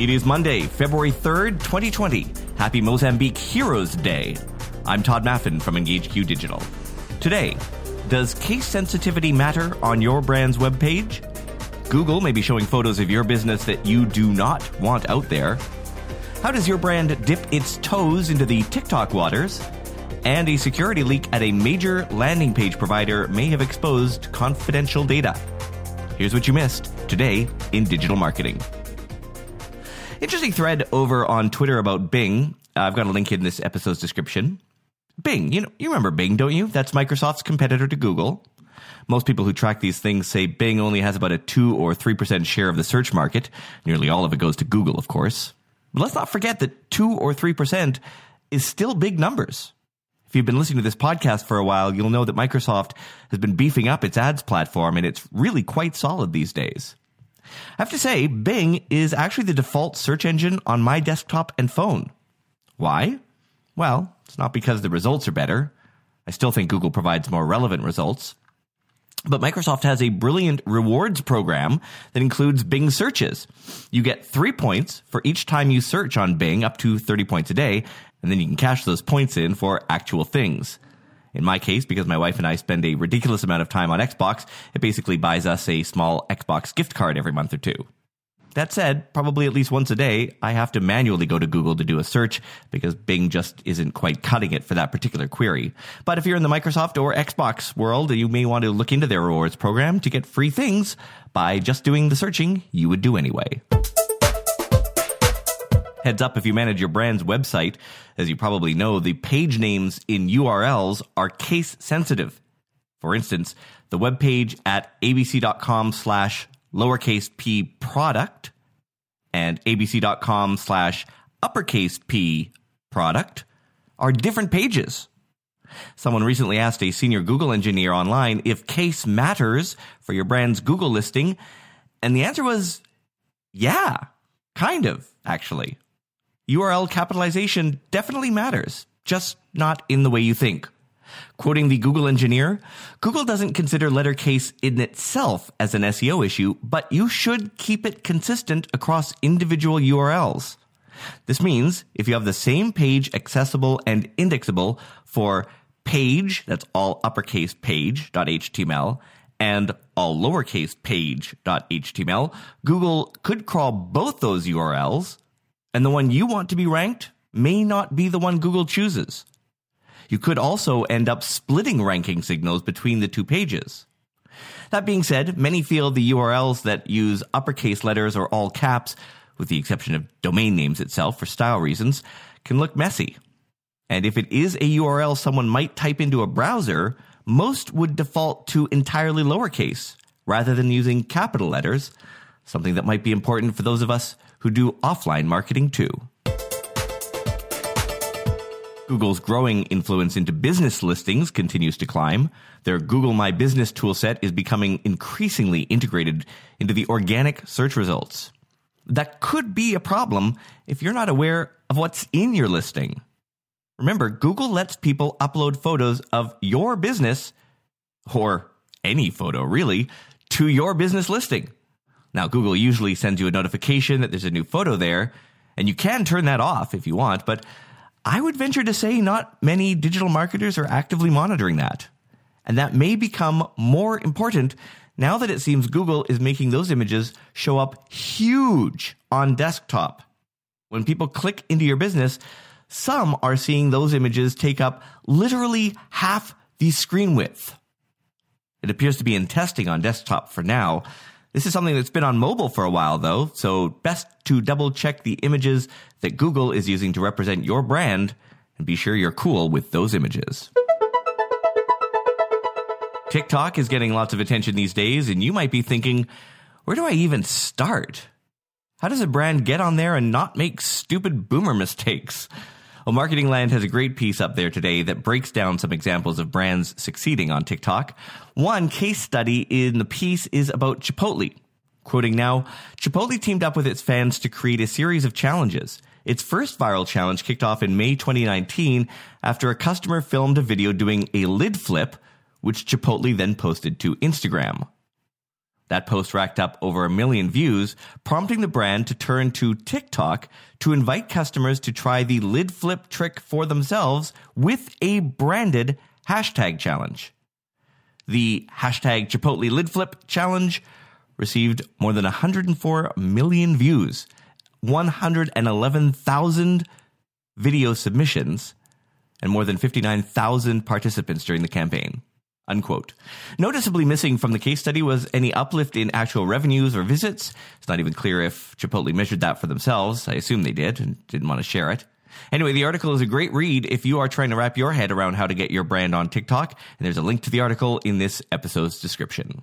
It is Monday, February 3rd, 2020. Happy Mozambique Heroes Day. I'm Todd Maffin from EngageQ Digital. Today, does case sensitivity matter on your brand's webpage? Google may be showing photos of your business that you do not want out there. How does your brand dip its toes into the TikTok waters? And a security leak at a major landing page provider may have exposed confidential data. Here's what you missed today in digital marketing. Interesting thread over on Twitter about Bing. Uh, I've got a link in this episode's description. Bing, you know, you remember Bing, don't you? That's Microsoft's competitor to Google. Most people who track these things say Bing only has about a 2 or 3% share of the search market. Nearly all of it goes to Google, of course. But let's not forget that 2 or 3% is still big numbers. If you've been listening to this podcast for a while, you'll know that Microsoft has been beefing up its ads platform and it's really quite solid these days. I have to say, Bing is actually the default search engine on my desktop and phone. Why? Well, it's not because the results are better. I still think Google provides more relevant results. But Microsoft has a brilliant rewards program that includes Bing searches. You get three points for each time you search on Bing, up to 30 points a day, and then you can cash those points in for actual things. In my case, because my wife and I spend a ridiculous amount of time on Xbox, it basically buys us a small Xbox gift card every month or two. That said, probably at least once a day, I have to manually go to Google to do a search because Bing just isn't quite cutting it for that particular query. But if you're in the Microsoft or Xbox world, you may want to look into their rewards program to get free things by just doing the searching you would do anyway. Heads up if you manage your brand's website, as you probably know, the page names in URLs are case sensitive. For instance, the web page at abc.com slash lowercase p product and abc.com slash uppercase p product are different pages. Someone recently asked a senior Google engineer online if case matters for your brand's Google listing, and the answer was yeah, kind of, actually. URL capitalization definitely matters, just not in the way you think. Quoting the Google engineer, Google doesn't consider letter case in itself as an SEO issue, but you should keep it consistent across individual URLs. This means if you have the same page accessible and indexable for page, that's all uppercase page.html, and all lowercase page.html, Google could crawl both those URLs and the one you want to be ranked may not be the one Google chooses. You could also end up splitting ranking signals between the two pages. That being said, many feel the URLs that use uppercase letters or all caps, with the exception of domain names itself for style reasons, can look messy. And if it is a URL someone might type into a browser, most would default to entirely lowercase rather than using capital letters, something that might be important for those of us who do offline marketing too. Google's growing influence into business listings continues to climb. Their Google My Business toolset is becoming increasingly integrated into the organic search results. That could be a problem if you're not aware of what's in your listing. Remember, Google lets people upload photos of your business, or any photo really, to your business listing. Now, Google usually sends you a notification that there's a new photo there, and you can turn that off if you want, but I would venture to say not many digital marketers are actively monitoring that. And that may become more important now that it seems Google is making those images show up huge on desktop. When people click into your business, some are seeing those images take up literally half the screen width. It appears to be in testing on desktop for now, this is something that's been on mobile for a while though, so best to double check the images that Google is using to represent your brand and be sure you're cool with those images. TikTok is getting lots of attention these days, and you might be thinking, where do I even start? How does a brand get on there and not make stupid boomer mistakes? Well, Marketing Land has a great piece up there today that breaks down some examples of brands succeeding on TikTok. One case study in the piece is about Chipotle. Quoting now, Chipotle teamed up with its fans to create a series of challenges. Its first viral challenge kicked off in May 2019 after a customer filmed a video doing a lid flip, which Chipotle then posted to Instagram. That post racked up over a million views, prompting the brand to turn to TikTok to invite customers to try the lid flip trick for themselves with a branded hashtag challenge. The hashtag Chipotle lid flip challenge received more than 104 million views, 111,000 video submissions, and more than 59,000 participants during the campaign. Unquote. Noticeably missing from the case study was any uplift in actual revenues or visits. It's not even clear if Chipotle measured that for themselves. I assume they did and didn't want to share it. Anyway, the article is a great read if you are trying to wrap your head around how to get your brand on TikTok. And there's a link to the article in this episode's description.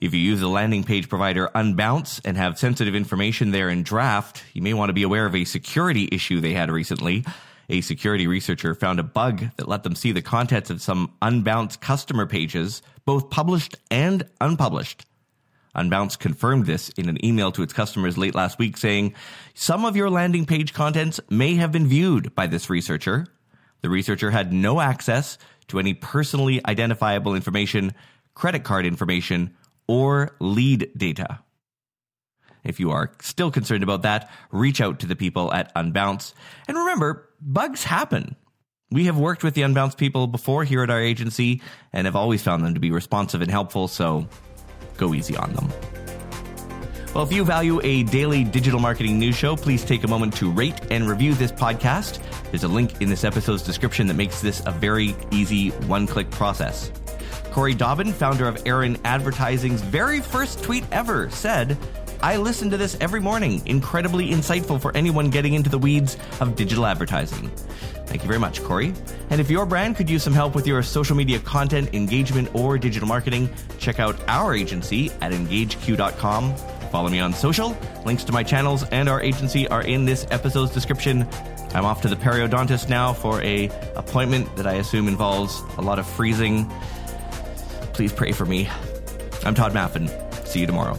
If you use the landing page provider Unbounce and have sensitive information there in draft, you may want to be aware of a security issue they had recently a security researcher found a bug that let them see the contents of some Unbounce customer pages, both published and unpublished. Unbounce confirmed this in an email to its customers late last week saying, Some of your landing page contents may have been viewed by this researcher. The researcher had no access to any personally identifiable information, credit card information, or lead data. If you are still concerned about that, reach out to the people at Unbounce. And remember, bugs happen. We have worked with the Unbounce people before here at our agency and have always found them to be responsive and helpful, so go easy on them. Well, if you value a daily digital marketing news show, please take a moment to rate and review this podcast. There's a link in this episode's description that makes this a very easy one click process. Corey Dobbin, founder of Aaron Advertising's very first tweet ever, said, I listen to this every morning. Incredibly insightful for anyone getting into the weeds of digital advertising. Thank you very much, Corey. And if your brand could use some help with your social media content, engagement, or digital marketing, check out our agency at engageq.com. Follow me on social. Links to my channels and our agency are in this episode's description. I'm off to the periodontist now for a appointment that I assume involves a lot of freezing. Please pray for me. I'm Todd Maffin. See you tomorrow.